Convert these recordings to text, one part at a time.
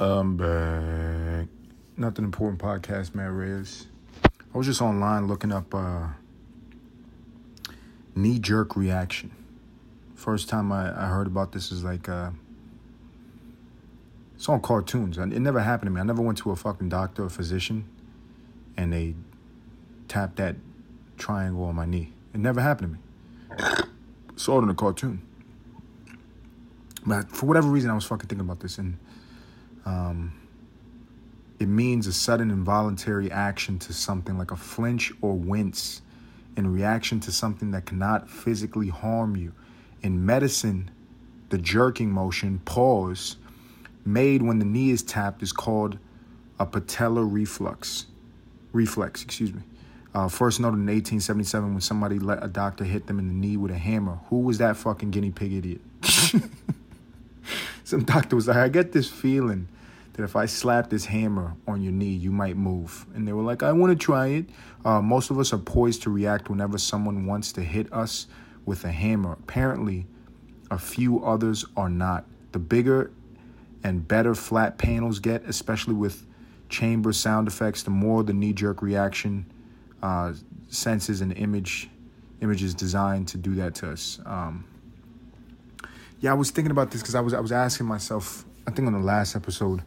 I'm back. Nothing important podcast, Matt Reyes. I was just online looking up uh, knee jerk reaction. First time I, I heard about this is like uh, it's on cartoons. It never happened to me. I never went to a fucking doctor or physician and they tapped that triangle on my knee. It never happened to me. Saw it in a cartoon. But for whatever reason, I was fucking thinking about this, and um, it means a sudden involuntary action to something like a flinch or wince in reaction to something that cannot physically harm you. In medicine, the jerking motion, pause, made when the knee is tapped is called a patellar reflux. Reflex, excuse me. Uh, first noted in 1877 when somebody let a doctor hit them in the knee with a hammer. Who was that fucking guinea pig idiot? Some doctor was like, I get this feeling that if I slap this hammer on your knee, you might move. And they were like, I want to try it. Uh, most of us are poised to react whenever someone wants to hit us with a hammer. Apparently, a few others are not. The bigger and better flat panels get, especially with chamber sound effects, the more the knee jerk reaction uh, senses and image images designed to do that to us. Um, yeah, I was thinking about this because I was I was asking myself. I think on the last episode,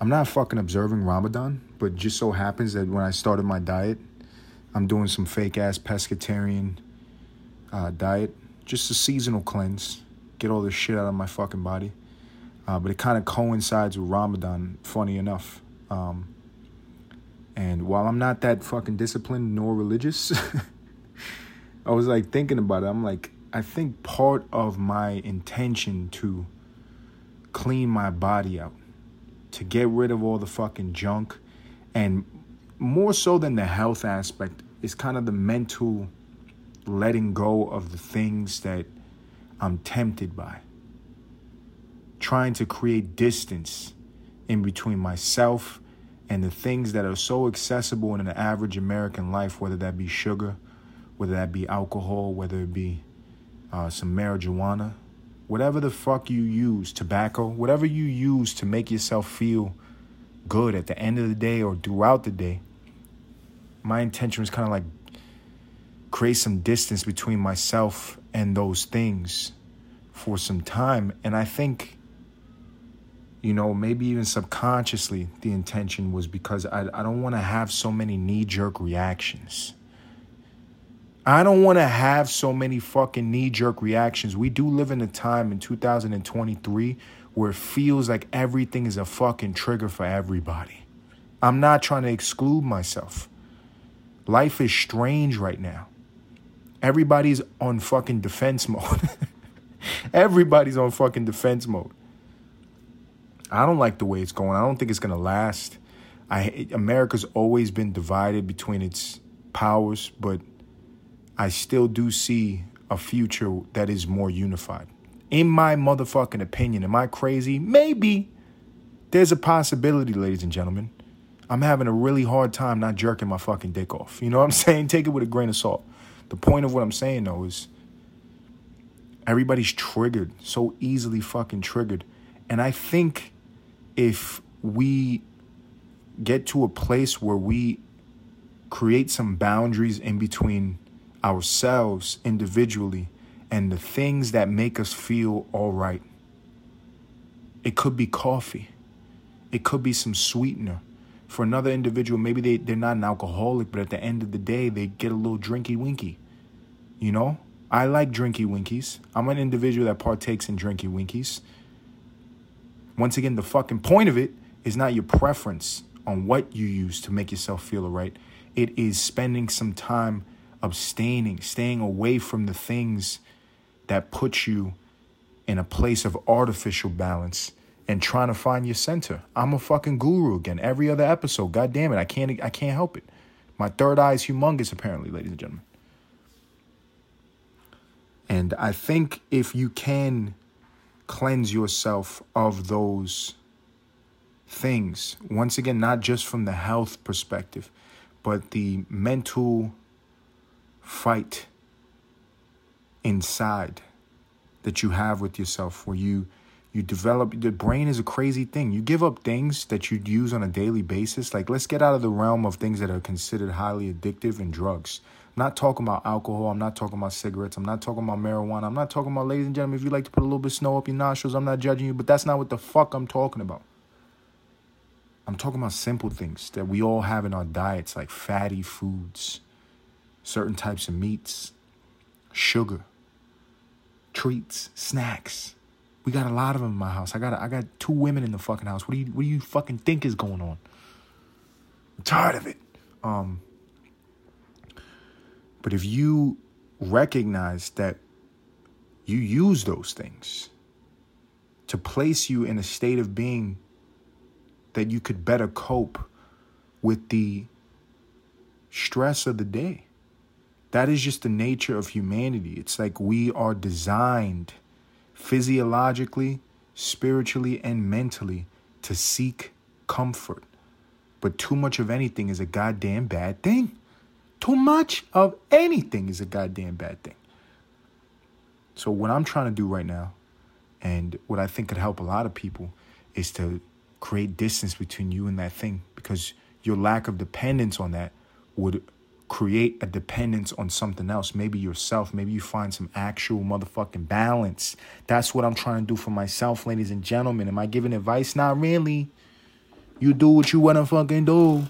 I'm not fucking observing Ramadan, but just so happens that when I started my diet, I'm doing some fake ass pescatarian uh, diet, just a seasonal cleanse, get all this shit out of my fucking body. Uh, but it kind of coincides with Ramadan, funny enough. Um, and while I'm not that fucking disciplined nor religious, I was like thinking about it. I'm like, I think part of my intention to clean my body out, to get rid of all the fucking junk, and more so than the health aspect, is kind of the mental letting go of the things that I'm tempted by. Trying to create distance in between myself and the things that are so accessible in an average American life, whether that be sugar, whether that be alcohol, whether it be uh, some marijuana, whatever the fuck you use, tobacco, whatever you use to make yourself feel good at the end of the day or throughout the day. My intention was kind of like create some distance between myself and those things for some time. And I think you know, maybe even subconsciously, the intention was because I, I don't want to have so many knee jerk reactions. I don't want to have so many fucking knee jerk reactions. We do live in a time in 2023 where it feels like everything is a fucking trigger for everybody. I'm not trying to exclude myself. Life is strange right now. Everybody's on fucking defense mode. Everybody's on fucking defense mode. I don't like the way it's going. I don't think it's going to last. I America's always been divided between its powers, but I still do see a future that is more unified. In my motherfucking opinion, am I crazy? Maybe. There's a possibility, ladies and gentlemen. I'm having a really hard time not jerking my fucking dick off. You know what I'm saying? Take it with a grain of salt. The point of what I'm saying though is everybody's triggered, so easily fucking triggered. And I think if we get to a place where we create some boundaries in between ourselves individually and the things that make us feel all right. It could be coffee. It could be some sweetener. For another individual, maybe they, they're not an alcoholic, but at the end of the day, they get a little drinky winky. You know? I like drinky winkies. I'm an individual that partakes in drinky winkies. Once again, the fucking point of it is not your preference on what you use to make yourself feel right. It is spending some time abstaining, staying away from the things that put you in a place of artificial balance and trying to find your center. I'm a fucking guru again. Every other episode, god damn it, I can't I can't help it. My third eye is humongous apparently, ladies and gentlemen. And I think if you can cleanse yourself of those things. Once again, not just from the health perspective, but the mental fight inside that you have with yourself where you You develop the brain is a crazy thing. You give up things that you'd use on a daily basis. Like let's get out of the realm of things that are considered highly addictive and drugs. I'm not talking about alcohol. I'm not talking about cigarettes. I'm not talking about marijuana. I'm not talking about, ladies and gentlemen, if you like to put a little bit of snow up your nostrils, I'm not judging you, but that's not what the fuck I'm talking about. I'm talking about simple things that we all have in our diets, like fatty foods, certain types of meats, sugar, treats, snacks. We got a lot of them in my house. I got I got two women in the fucking house. What do you what do you fucking think is going on? I'm tired of it. Um but if you recognize that you use those things to place you in a state of being that you could better cope with the stress of the day. That is just the nature of humanity. It's like we are designed physiologically, spiritually, and mentally to seek comfort. But too much of anything is a goddamn bad thing. Too much of anything is a goddamn bad thing. So, what I'm trying to do right now, and what I think could help a lot of people, is to create distance between you and that thing because your lack of dependence on that would create a dependence on something else, maybe yourself. Maybe you find some actual motherfucking balance. That's what I'm trying to do for myself, ladies and gentlemen. Am I giving advice? Not really. You do what you want to fucking do.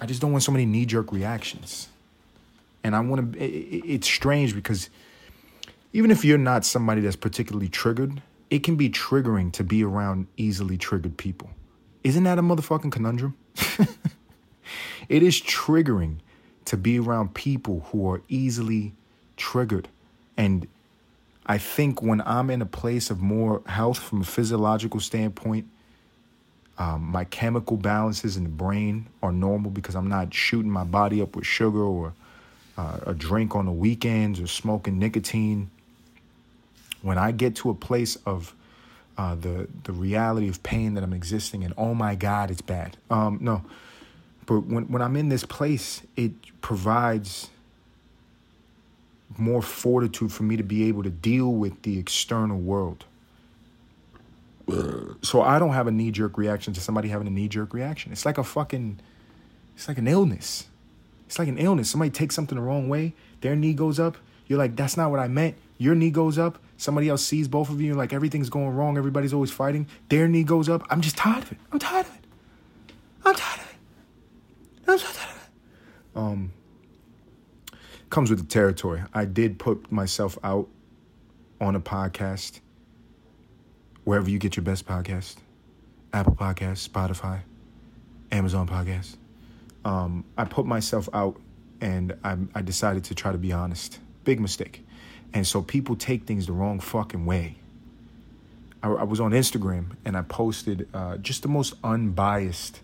I just don't want so many knee jerk reactions. And I want to, it's strange because even if you're not somebody that's particularly triggered, it can be triggering to be around easily triggered people. Isn't that a motherfucking conundrum? it is triggering to be around people who are easily triggered. And I think when I'm in a place of more health from a physiological standpoint, um, my chemical balances in the brain are normal because I'm not shooting my body up with sugar or uh, a drink on the weekends or smoking nicotine when I get to a place of uh, the the reality of pain that I'm existing in, oh my God, it's bad. Um, no, but when when I'm in this place, it provides more fortitude for me to be able to deal with the external world. So I don't have a knee jerk reaction to somebody having a knee jerk reaction. It's like a fucking, it's like an illness. It's like an illness. Somebody takes something the wrong way, their knee goes up. You're like, that's not what I meant. Your knee goes up. Somebody else sees both of you, like everything's going wrong. Everybody's always fighting. Their knee goes up. I'm just tired of it. I'm tired of it. I'm tired of it. I'm so tired of it. Um, comes with the territory. I did put myself out on a podcast, wherever you get your best podcast, Apple Podcast, Spotify, Amazon Podcast. Um, I put myself out, and I, I decided to try to be honest. Big mistake. And so people take things the wrong fucking way. I, I was on Instagram and I posted uh, just the most unbiased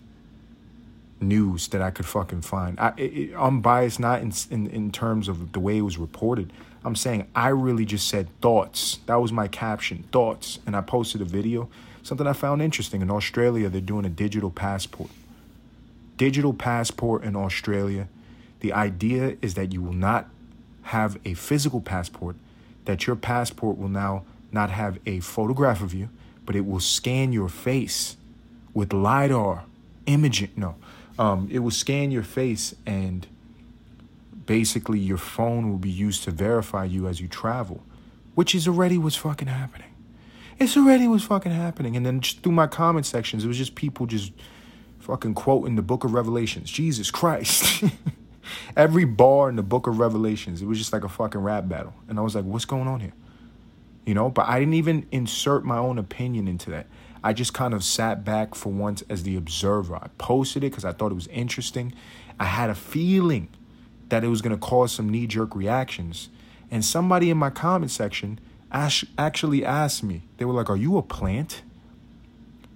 news that I could fucking find. I, it, biased not in, in in terms of the way it was reported. I'm saying I really just said thoughts. That was my caption, thoughts, and I posted a video. Something I found interesting in Australia, they're doing a digital passport. Digital passport in Australia. The idea is that you will not have a physical passport, that your passport will now not have a photograph of you, but it will scan your face with LiDAR imaging. No, um, it will scan your face and basically your phone will be used to verify you as you travel, which is already what's fucking happening. It's already what's fucking happening. And then just through my comment sections, it was just people just fucking quoting the book of Revelations. Jesus Christ. Every bar in the book of Revelations, it was just like a fucking rap battle. And I was like, what's going on here? You know, but I didn't even insert my own opinion into that. I just kind of sat back for once as the observer. I posted it because I thought it was interesting. I had a feeling that it was going to cause some knee jerk reactions. And somebody in my comment section actually asked me, they were like, Are you a plant?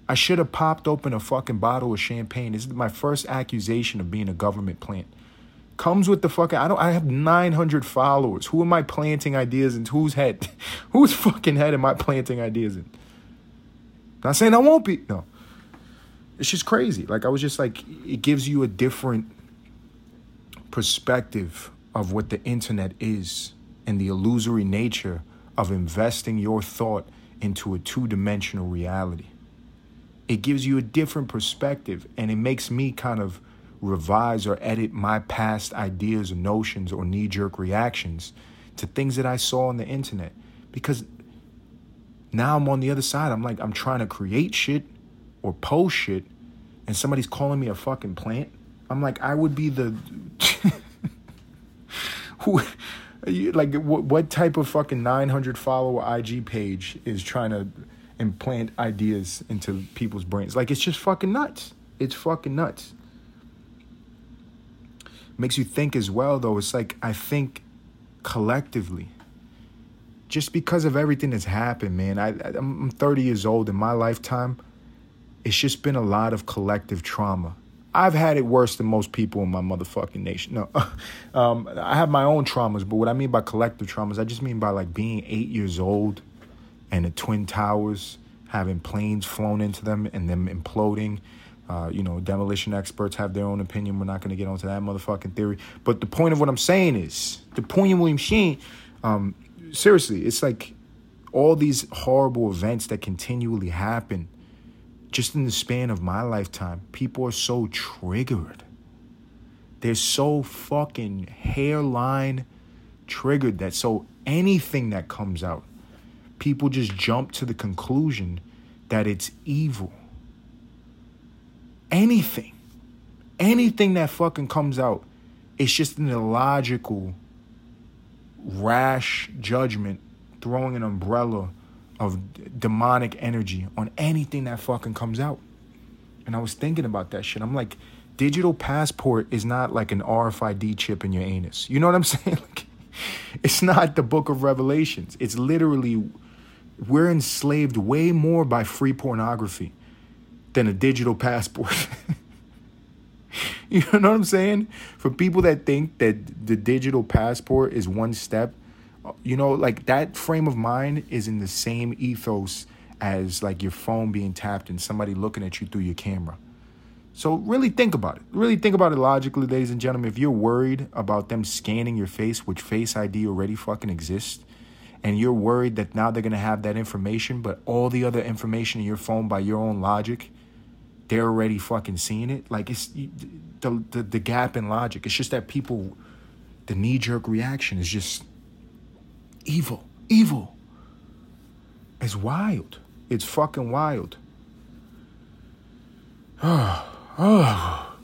I should have popped open a fucking bottle of champagne. This is my first accusation of being a government plant comes with the fucking I don't I have 900 followers. Who am I planting ideas into whose head? whose fucking head am I planting ideas in? Not saying I won't be. No. It's just crazy. Like I was just like it gives you a different perspective of what the internet is and the illusory nature of investing your thought into a two dimensional reality. It gives you a different perspective and it makes me kind of revise or edit my past ideas or notions or knee jerk reactions to things that I saw on the internet. Because now I'm on the other side. I'm like, I'm trying to create shit or post shit, and somebody's calling me a fucking plant. I'm like, I would be the. Who, like, what, what type of fucking 900 follower IG page is trying to implant ideas into people's brains? Like, it's just fucking nuts. It's fucking nuts makes you think as well though it's like i think collectively just because of everything that's happened man I, i'm 30 years old in my lifetime it's just been a lot of collective trauma i've had it worse than most people in my motherfucking nation no um, i have my own traumas but what i mean by collective traumas i just mean by like being eight years old and the twin towers having planes flown into them and them imploding uh, you know, demolition experts have their own opinion. We're not going to get onto that motherfucking theory. But the point of what I'm saying is, the point of William Sheen, um, seriously, it's like all these horrible events that continually happen just in the span of my lifetime. People are so triggered. They're so fucking hairline triggered that so anything that comes out, people just jump to the conclusion that it's evil anything, anything that fucking comes out, it's just an illogical, rash judgment, throwing an umbrella of demonic energy on anything that fucking comes out. And I was thinking about that shit. I'm like, digital passport is not like an RFID chip in your anus. You know what I'm saying? Like, it's not the book of Revelations. It's literally, we're enslaved way more by free pornography than a digital passport. you know what I'm saying? For people that think that the digital passport is one step, you know, like that frame of mind is in the same ethos as like your phone being tapped and somebody looking at you through your camera. So really think about it. Really think about it logically, ladies and gentlemen. If you're worried about them scanning your face, which Face ID already fucking exists, and you're worried that now they're gonna have that information, but all the other information in your phone by your own logic they're already fucking seeing it. Like it's the, the the gap in logic. It's just that people, the knee jerk reaction is just evil, evil. It's wild. It's fucking wild. Oh, oh,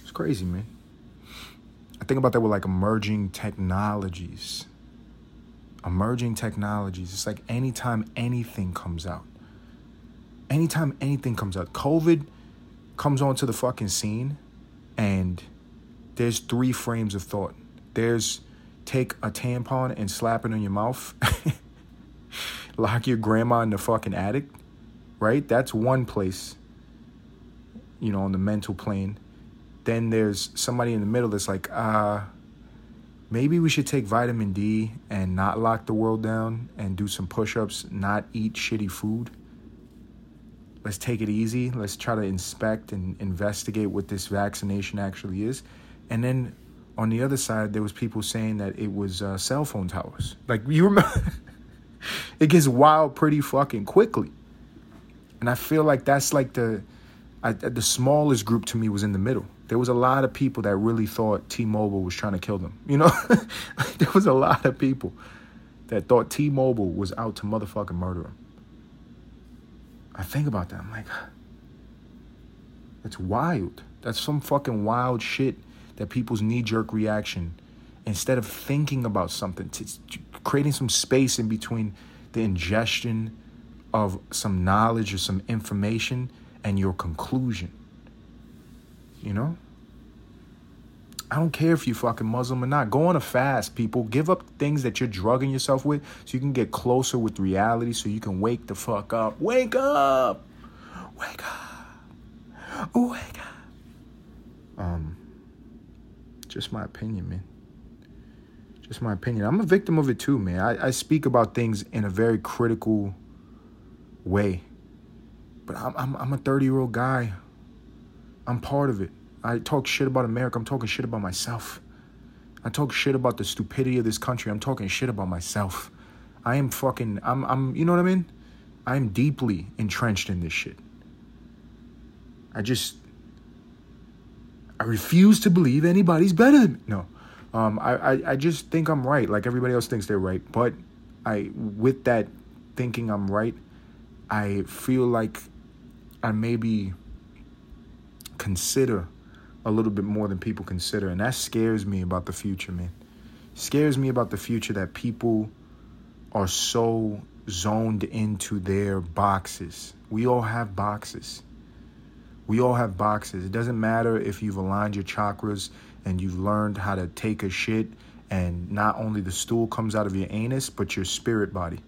it's crazy, man. I think about that with like emerging technologies. Emerging technologies. It's like anytime anything comes out, anytime anything comes out, COVID comes onto the fucking scene and there's three frames of thought. There's take a tampon and slap it on your mouth, lock your grandma in the fucking attic, right? That's one place, you know, on the mental plane. Then there's somebody in the middle that's like, uh, maybe we should take vitamin D and not lock the world down and do some push ups, not eat shitty food let's take it easy. Let's try to inspect and investigate what this vaccination actually is. And then on the other side, there was people saying that it was uh, cell phone towers. Like you remember, it gets wild pretty fucking quickly. And I feel like that's like the I, the smallest group to me was in the middle. There was a lot of people that really thought T-Mobile was trying to kill them. You know, there was a lot of people that thought T-Mobile was out to motherfucking murder them. I think about that. I'm like, that's wild. That's some fucking wild shit that people's knee jerk reaction, instead of thinking about something, to, creating some space in between the ingestion of some knowledge or some information and your conclusion. You know? I don't care if you fucking Muslim or not. Go on a fast, people. Give up things that you're drugging yourself with so you can get closer with reality so you can wake the fuck up. Wake up! Wake up! Wake up! Um, just my opinion, man. Just my opinion. I'm a victim of it too, man. I, I speak about things in a very critical way. But I'm, I'm, I'm a 30 year old guy. I'm part of it. I talk shit about America. I'm talking shit about myself. I talk shit about the stupidity of this country. I'm talking shit about myself. I am fucking I'm I'm you know what I mean? I am deeply entrenched in this shit. I just I refuse to believe anybody's better than me. No. Um, I, I, I just think I'm right, like everybody else thinks they're right. But I with that thinking I'm right, I feel like I maybe consider a little bit more than people consider. And that scares me about the future, man. Scares me about the future that people are so zoned into their boxes. We all have boxes. We all have boxes. It doesn't matter if you've aligned your chakras and you've learned how to take a shit and not only the stool comes out of your anus, but your spirit body.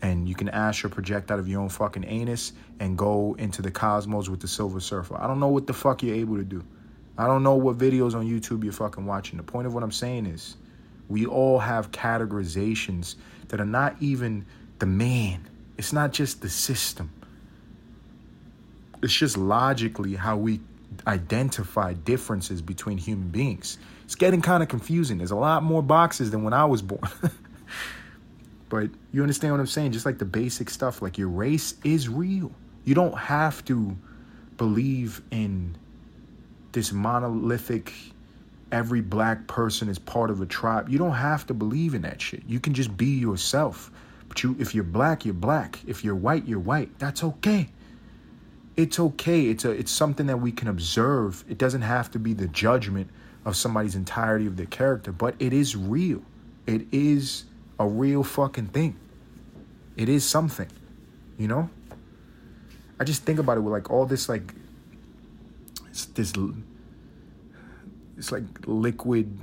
And you can astral project out of your own fucking anus and go into the cosmos with the silver surfer. I don't know what the fuck you're able to do. I don't know what videos on YouTube you're fucking watching. The point of what I'm saying is we all have categorizations that are not even the man. It's not just the system. It's just logically how we identify differences between human beings. It's getting kind of confusing. There's a lot more boxes than when I was born. but you understand what I'm saying? Just like the basic stuff, like your race is real. You don't have to believe in this monolithic every black person is part of a tribe. You don't have to believe in that shit. You can just be yourself. But you if you're black, you're black. If you're white, you're white. That's okay it's okay. It's a it's something that we can observe. It doesn't have to be the judgment of somebody's entirety of their character, but it is real. It is a real fucking thing. It is something, you know. I just think about it with like all this like it's this it's like liquid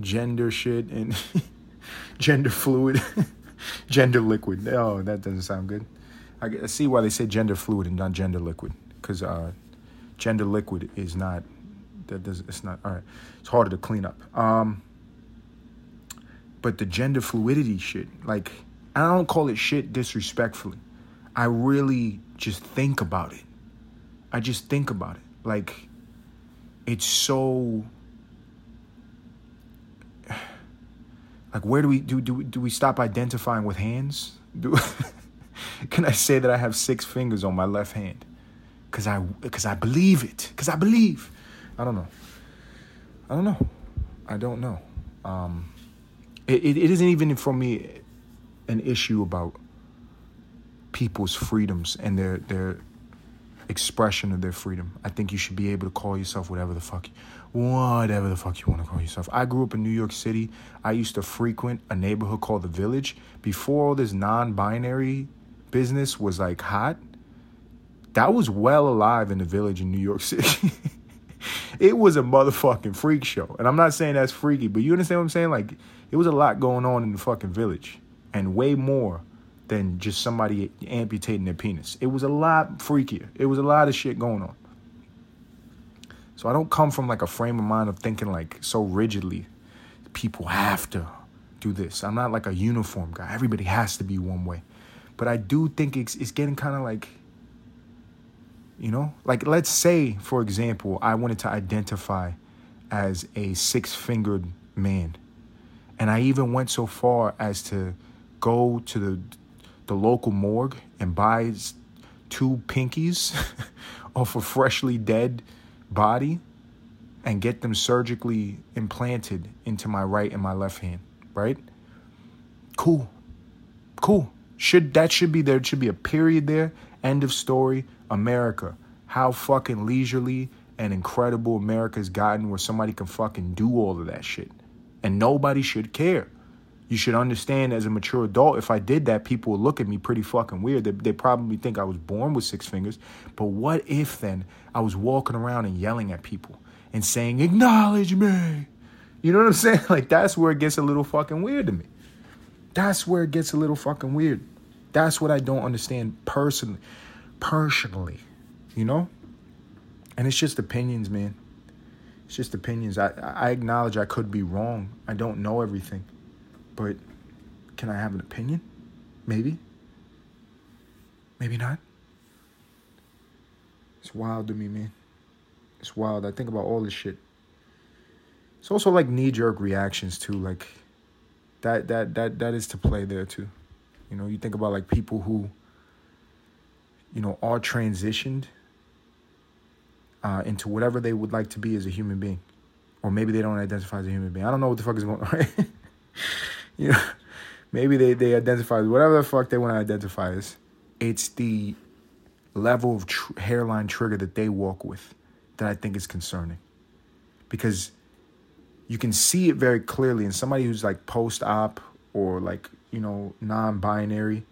gender shit and gender fluid, gender liquid. Oh, that doesn't sound good. I see why they say gender fluid and not gender liquid, because uh, gender liquid is not that does it's not all right. It's harder to clean up. Um, but the gender fluidity shit, like I don't call it shit disrespectfully. I really just think about it. I just think about it. Like it's so like where do we do do do we stop identifying with hands? Do can I say that I have six fingers on my left hand? Cause I cause I believe it. Cause I believe. I don't know. I don't know. I don't know. Um, it, it, it isn't even for me an issue about people's freedoms and their their expression of their freedom. I think you should be able to call yourself whatever the fuck, whatever the fuck you want to call yourself. I grew up in New York City. I used to frequent a neighborhood called the Village before all this non-binary business was like hot, that was well alive in the village in New York City. it was a motherfucking freak show. And I'm not saying that's freaky, but you understand what I'm saying? Like, it was a lot going on in the fucking village and way more than just somebody amputating their penis. It was a lot freakier. It was a lot of shit going on. So I don't come from like a frame of mind of thinking like so rigidly, people have to do this. I'm not like a uniform guy. Everybody has to be one way. But I do think it's, it's getting kind of like, you know, like let's say, for example, I wanted to identify as a six fingered man. And I even went so far as to go to the, the local morgue and buys two pinkies off a freshly dead body and get them surgically implanted into my right and my left hand, right? Cool. Cool. Should that should be there should be a period there. End of story. America. How fucking leisurely and incredible America's gotten where somebody can fucking do all of that shit. And nobody should care. You should understand as a mature adult, if I did that, people would look at me pretty fucking weird. They, they probably think I was born with six fingers. But what if then I was walking around and yelling at people and saying, acknowledge me? You know what I'm saying? Like, that's where it gets a little fucking weird to me. That's where it gets a little fucking weird. That's what I don't understand personally. Personally, you know? And it's just opinions, man. It's just opinions. I, I acknowledge I could be wrong. I don't know everything. But can I have an opinion? Maybe. Maybe not. It's wild to me, man. It's wild. I think about all this shit. It's also like knee jerk reactions too. Like that that that that is to play there too. You know, you think about like people who, you know, are transitioned uh, into whatever they would like to be as a human being, or maybe they don't identify as a human being. I don't know what the fuck is going on. You know, maybe they they identify as whatever the fuck they want to identify as. It's the level of tr- hairline trigger that they walk with that I think is concerning, because you can see it very clearly in somebody who's like post-op or like you know non-binary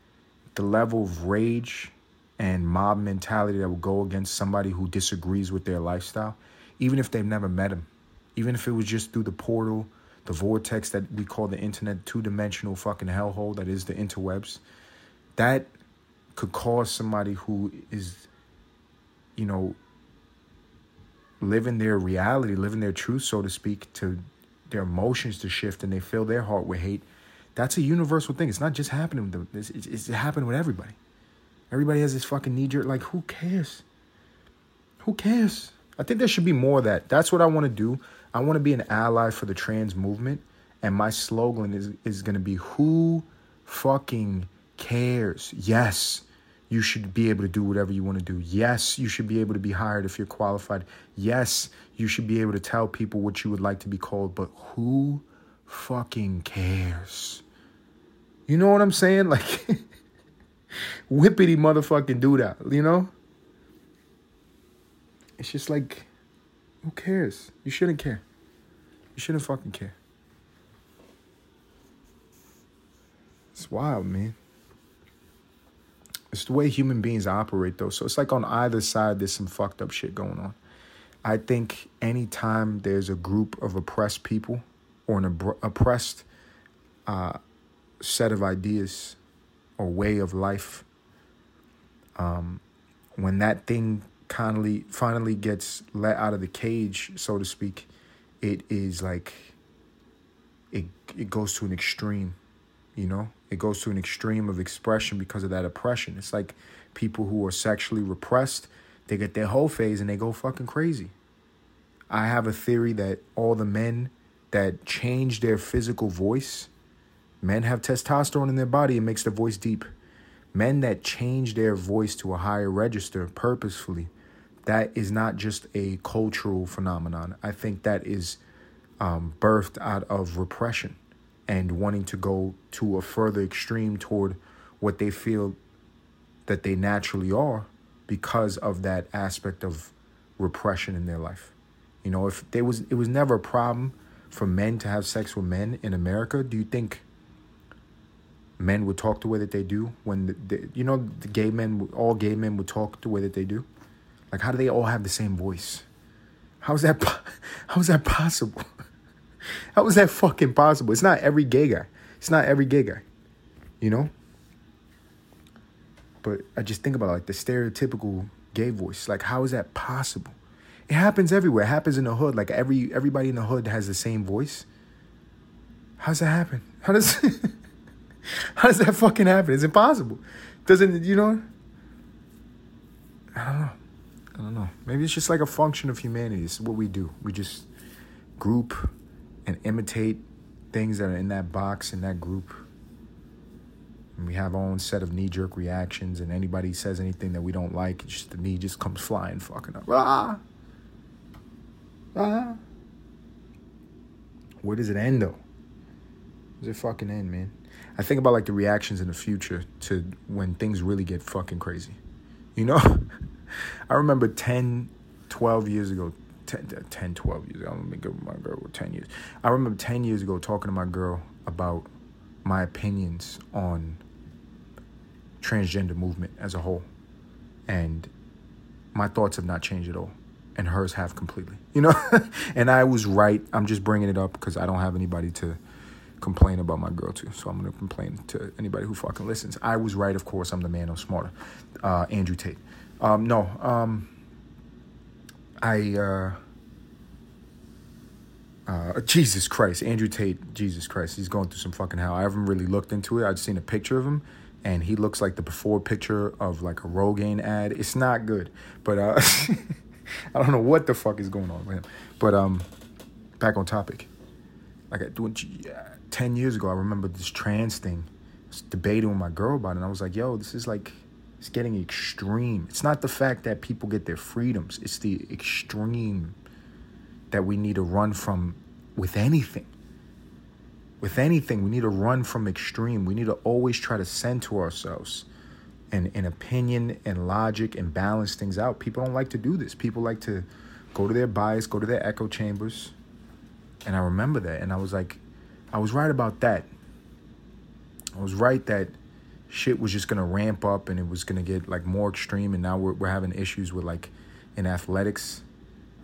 the level of rage and mob mentality that will go against somebody who disagrees with their lifestyle even if they've never met him even if it was just through the portal the vortex that we call the internet two-dimensional fucking hellhole that is the interwebs that could cause somebody who is you know living their reality, living their truth, so to speak, to their emotions to shift and they fill their heart with hate. That's a universal thing. It's not just happening with them. It's, it's, it's happening with everybody. Everybody has this fucking knee jerk. Like, who cares? Who cares? I think there should be more of that. That's what I want to do. I want to be an ally for the trans movement. And my slogan is, is going to be who fucking cares? Yes you should be able to do whatever you want to do. Yes, you should be able to be hired if you're qualified. Yes, you should be able to tell people what you would like to be called, but who fucking cares? You know what I'm saying? Like, whippity motherfucking do that, you know? It's just like, who cares? You shouldn't care. You shouldn't fucking care. It's wild, man. It's the way human beings operate, though. So it's like on either side, there's some fucked up shit going on. I think anytime there's a group of oppressed people or an oppressed uh, set of ideas or way of life, um, when that thing finally finally gets let out of the cage, so to speak, it is like it it goes to an extreme, you know. It goes to an extreme of expression because of that oppression. It's like people who are sexually repressed, they get their whole phase and they go fucking crazy. I have a theory that all the men that change their physical voice, men have testosterone in their body, it makes their voice deep. Men that change their voice to a higher register purposefully, that is not just a cultural phenomenon. I think that is um, birthed out of repression and wanting to go to a further extreme toward what they feel that they naturally are because of that aspect of repression in their life. You know, if there was it was never a problem for men to have sex with men in America, do you think men would talk the way that they do when the, the, you know the gay men all gay men would talk the way that they do? Like how do they all have the same voice? How is that how is that possible? How is that fucking possible? It's not every gay guy. It's not every gay guy. You know? But I just think about like the stereotypical gay voice. Like, how is that possible? It happens everywhere. It happens in the hood. Like every everybody in the hood has the same voice. How does that happen? How does how does that fucking happen? It's impossible. Doesn't you know? I don't know. I don't know. Maybe it's just like a function of humanity. It's what we do. We just group and imitate things that are in that box in that group. And we have our own set of knee jerk reactions, and anybody says anything that we don't like, just the knee just comes flying, fucking up. Ah, ah. Where does it end though? Where does it fucking end, man? I think about like the reactions in the future to when things really get fucking crazy. You know? I remember 10, 12 years ago, 10, 10 12 years ago. I'm gonna with my girl 10 years. I remember 10 years ago talking to my girl about my opinions on transgender movement as a whole. And my thoughts have not changed at all. And hers have completely. You know? and I was right. I'm just bringing it up because I don't have anybody to complain about my girl to. So I'm going to complain to anybody who fucking listens. I was right, of course. I'm the man. I'm smarter. Uh, Andrew Tate. Um, no. Um, I uh, uh, Jesus Christ, Andrew Tate, Jesus Christ, he's going through some fucking hell. I haven't really looked into it. I've seen a picture of him, and he looks like the before picture of like a Rogaine ad. It's not good, but uh, I don't know what the fuck is going on with him. But um, back on topic. Like ten years ago, I remember this trans thing was debating with my girl about it, and I was like, yo, this is like, it's getting extreme. It's not the fact that people get their freedoms, it's the extreme that we need to run from with anything. With anything, we need to run from extreme. We need to always try to center ourselves and, and opinion and logic and balance things out. People don't like to do this. People like to go to their bias, go to their echo chambers. And I remember that. And I was like, I was right about that. I was right that shit was just gonna ramp up and it was gonna get like more extreme. And now we're, we're having issues with like in athletics,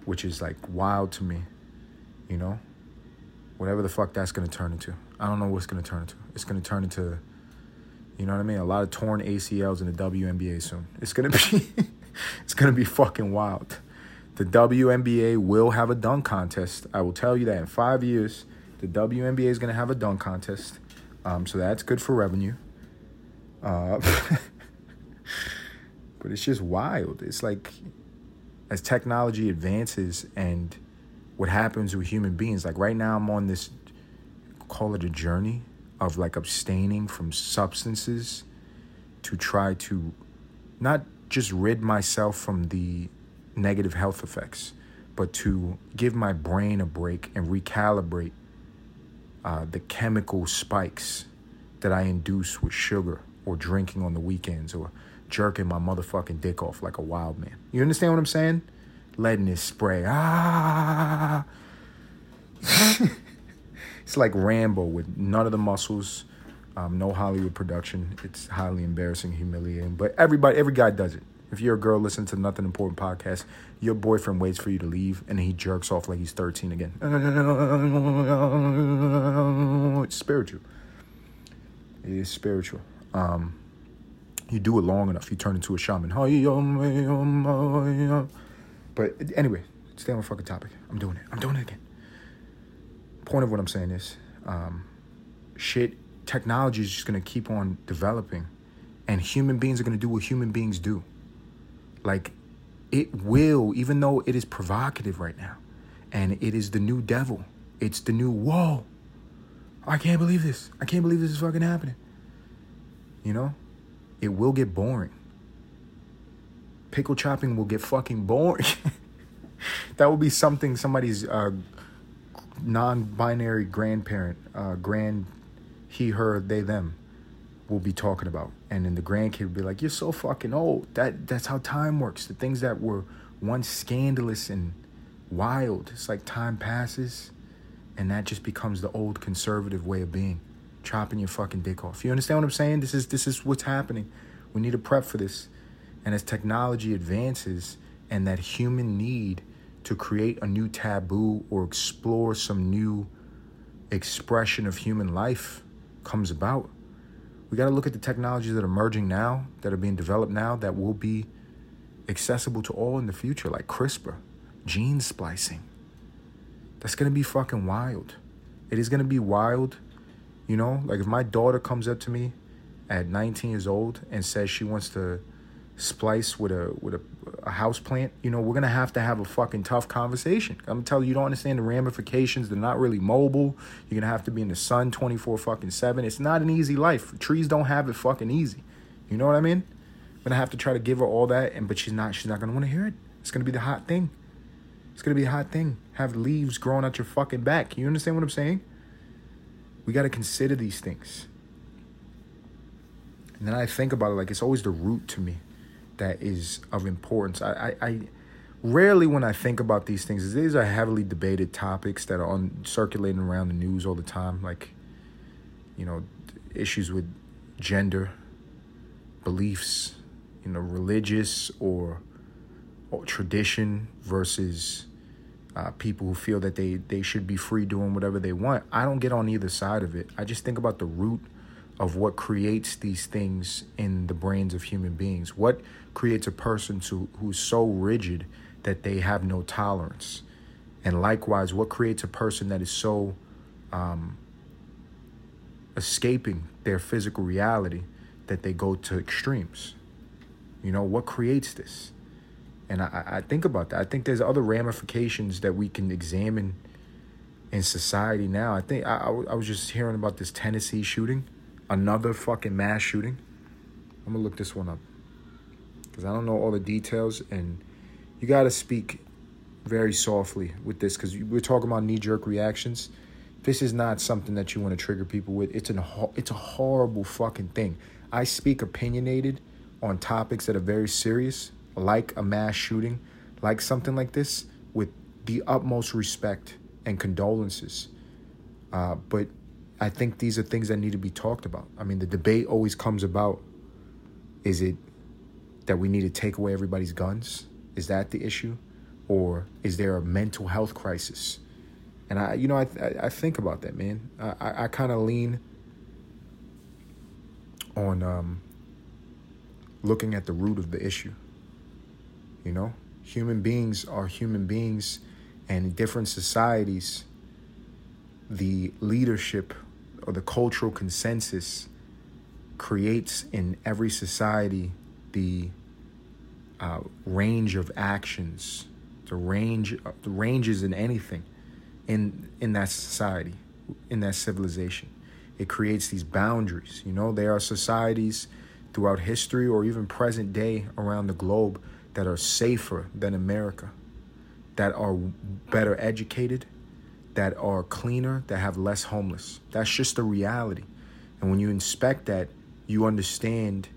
which is like wild to me, you know? Whatever the fuck that's gonna turn into. I don't know what's gonna turn into. It's gonna turn into you know what I mean? A lot of torn ACLs in the WNBA soon. It's gonna be it's gonna be fucking wild. The WNBA will have a dunk contest. I will tell you that in five years, the WNBA is gonna have a dunk contest. Um, so that's good for revenue. Uh, but it's just wild. It's like as technology advances and what happens with human beings. Like right now, I'm on this call it a journey of like abstaining from substances to try to not just rid myself from the negative health effects, but to give my brain a break and recalibrate uh, the chemical spikes that I induce with sugar or drinking on the weekends or jerking my motherfucking dick off like a wild man. You understand what I'm saying? Letting it spray. Ah. It's like Rambo with none of the muscles, um, no Hollywood production. It's highly embarrassing, humiliating. But everybody, every guy does it. If you're a girl listening to Nothing Important podcast, your boyfriend waits for you to leave and he jerks off like he's 13 again. It's spiritual. It is spiritual. Um, you do it long enough, you turn into a shaman. But anyway, stay on the fucking topic. I'm doing it. I'm doing it again point of what I'm saying is, um, shit, technology is just gonna keep on developing, and human beings are gonna do what human beings do. Like, it will, even though it is provocative right now, and it is the new devil. It's the new whoa. I can't believe this. I can't believe this is fucking happening. You know, it will get boring. Pickle chopping will get fucking boring. that will be something somebody's uh, non-binary grandparent, uh, grand, he, her, they, them, will be talking about, and then the grandkid will be like, "You're so fucking old." That that's how time works. The things that were once scandalous and wild, it's like time passes, and that just becomes the old conservative way of being, chopping your fucking dick off. You understand what I'm saying? This is this is what's happening. We need to prep for this, and as technology advances, and that human need to create a new taboo or explore some new expression of human life comes about. We got to look at the technologies that are emerging now, that are being developed now, that will be accessible to all in the future, like CRISPR, gene splicing. That's going to be fucking wild. It is going to be wild. You know, like if my daughter comes up to me at 19 years old and says she wants to splice with a with a, a house plant, you know, we're gonna have to have a fucking tough conversation. I'm telling you, you don't understand the ramifications. They're not really mobile. You're gonna have to be in the sun 24 fucking seven. It's not an easy life. Trees don't have it fucking easy. You know what I mean? I'm gonna have to try to give her all that, and but she's not. She's not gonna want to hear it. It's gonna be the hot thing. It's gonna be a hot thing. Have leaves growing out your fucking back. You understand what I'm saying? We gotta consider these things. And then I think about it like it's always the root to me that is of importance. I, I, I rarely when I think about these things, these are heavily debated topics that are on circulating around the news all the time, like you know issues with gender, beliefs, you know, religious or, or tradition versus uh, people who feel that they they should be free doing whatever they want. I don't get on either side of it. I just think about the root of what creates these things in the brains of human beings. What creates a person to, who's so rigid that they have no tolerance? And likewise, what creates a person that is so um, escaping their physical reality that they go to extremes? You know, what creates this? And I, I think about that. I think there's other ramifications that we can examine in society now. I think I, I was just hearing about this Tennessee shooting another fucking mass shooting. I'm gonna look this one up because I don't know all the details, and you got to speak very softly with this because we're talking about knee jerk reactions. This is not something that you want to trigger people with. It's an it's a horrible fucking thing. I speak opinionated on topics that are very serious, like a mass shooting, like something like this, with the utmost respect and condolences. Uh, but I think these are things that need to be talked about. I mean, the debate always comes about is it that we need to take away everybody's guns? Is that the issue? Or is there a mental health crisis? And I, you know, I, I, think about that, man. I, I, I kind of lean on um, looking at the root of the issue. You know, human beings are human beings, and in different societies, the leadership or the cultural consensus creates in every society the uh, range of actions, the range, the ranges in anything in in that society, in that civilization. It creates these boundaries. You know, there are societies throughout history or even present day around the globe that are safer than America, that are better educated, that are cleaner, that have less homeless. That's just the reality. And when you inspect that, you understand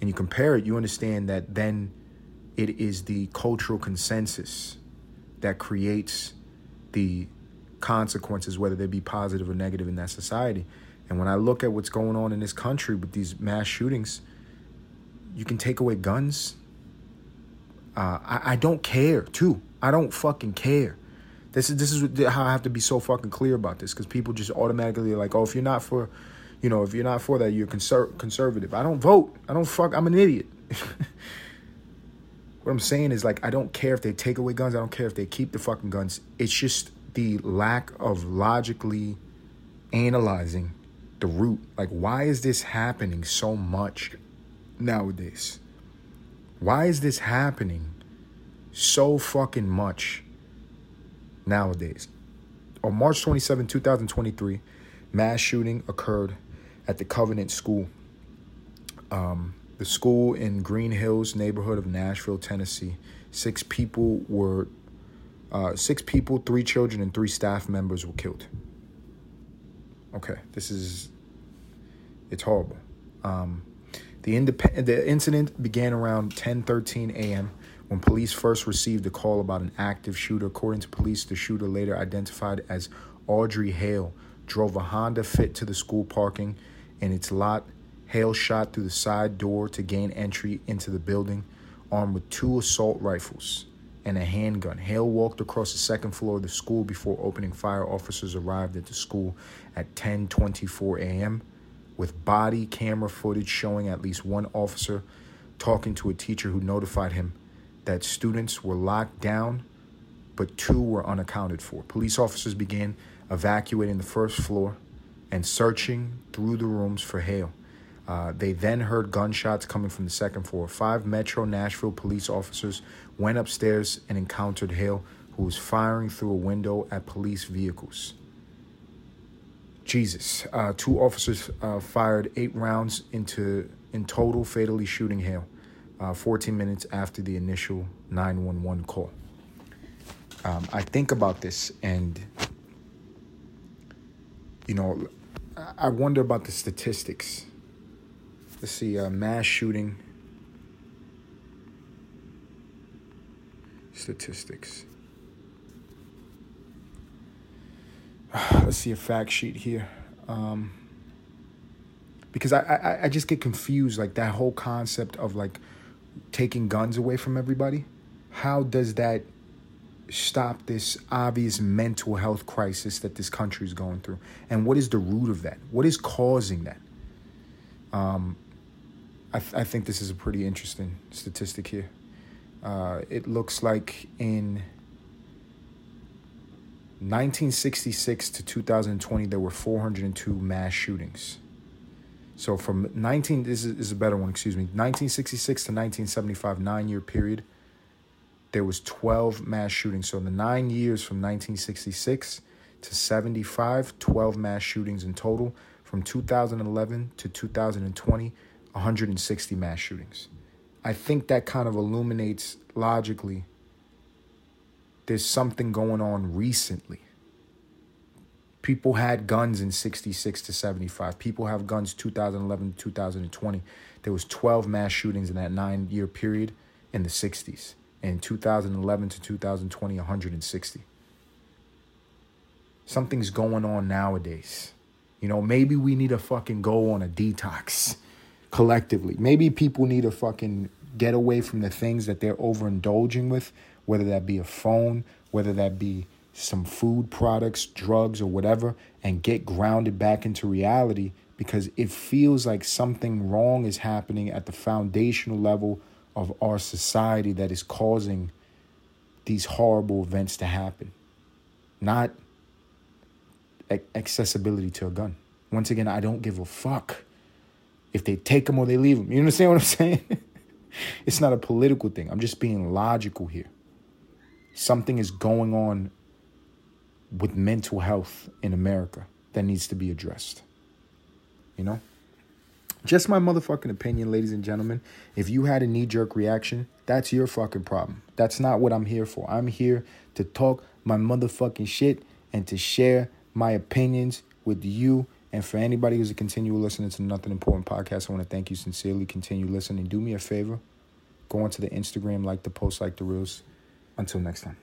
and you compare it, you understand that then it is the cultural consensus that creates the consequences, whether they be positive or negative in that society. And when I look at what's going on in this country with these mass shootings, you can take away guns. Uh, I, I don't care, too. I don't fucking care. This is this is how I have to be so fucking clear about this because people just automatically are like, oh, if you're not for, you know, if you're not for that, you're conser- conservative. I don't vote. I don't fuck. I'm an idiot. what I'm saying is like, I don't care if they take away guns. I don't care if they keep the fucking guns. It's just the lack of logically analyzing the root. Like, why is this happening so much nowadays? Why is this happening so fucking much? nowadays. On March 27, 2023, mass shooting occurred at the Covenant School. Um, the school in Green Hills neighborhood of Nashville, Tennessee. Six people were uh, six people, three children, and three staff members were killed. Okay, this is it's horrible. Um, the the incident began around 10:13 a.m. When police first received a call about an active shooter, according to police, the shooter later identified as Audrey Hale drove a Honda Fit to the school parking in its lot. Hale shot through the side door to gain entry into the building, armed with two assault rifles and a handgun. Hale walked across the second floor of the school before opening fire. Officers arrived at the school at 10:24 a.m. with body camera footage showing at least one officer talking to a teacher who notified him that students were locked down, but two were unaccounted for. Police officers began evacuating the first floor and searching through the rooms for Hale. Uh, they then heard gunshots coming from the second floor. Five Metro Nashville police officers went upstairs and encountered Hale, who was firing through a window at police vehicles. Jesus. Uh, two officers uh, fired eight rounds into, in total, fatally shooting Hale uh, 14 minutes after the initial 911 call. Um, I think about this and, you know, I wonder about the statistics. Let's see, uh, mass shooting statistics. Let's see a fact sheet here. Um, because I, I, I just get confused, like that whole concept of like taking guns away from everybody, how does that stop this obvious mental health crisis that this country is going through? And what is the root of that? What is causing that? Um, I, th- I think this is a pretty interesting statistic here. Uh, it looks like in 1966 to 2020, there were 402 mass shootings. So from 19, this is, a better one, excuse me, 1966 to 1975, nine year period, there was 12 mass shootings. So in the nine years from 1966 to 75, 12 mass shootings in total. From 2011 to 2020, 160 mass shootings. I think that kind of illuminates logically there's something going on recently. People had guns in 66 to 75. People have guns 2011 to 2020. There was 12 mass shootings in that 9-year period in the 60s. In 2011 to 2020, 160. Something's going on nowadays. You know, maybe we need to fucking go on a detox collectively. Maybe people need to fucking get away from the things that they're overindulging with, whether that be a phone, whether that be some food products, drugs, or whatever, and get grounded back into reality because it feels like something wrong is happening at the foundational level of our society that is causing these horrible events to happen. Not accessibility to a gun. Once again, I don't give a fuck if they take them or they leave them. You understand what I'm saying? it's not a political thing. I'm just being logical here. Something is going on with mental health in America that needs to be addressed. You know? Just my motherfucking opinion, ladies and gentlemen. If you had a knee jerk reaction, that's your fucking problem. That's not what I'm here for. I'm here to talk my motherfucking shit and to share my opinions with you. And for anybody who's a continual listener to Nothing Important podcast, I want to thank you sincerely. Continue listening. Do me a favor. Go onto the Instagram, like the post, like the reels. Until next time.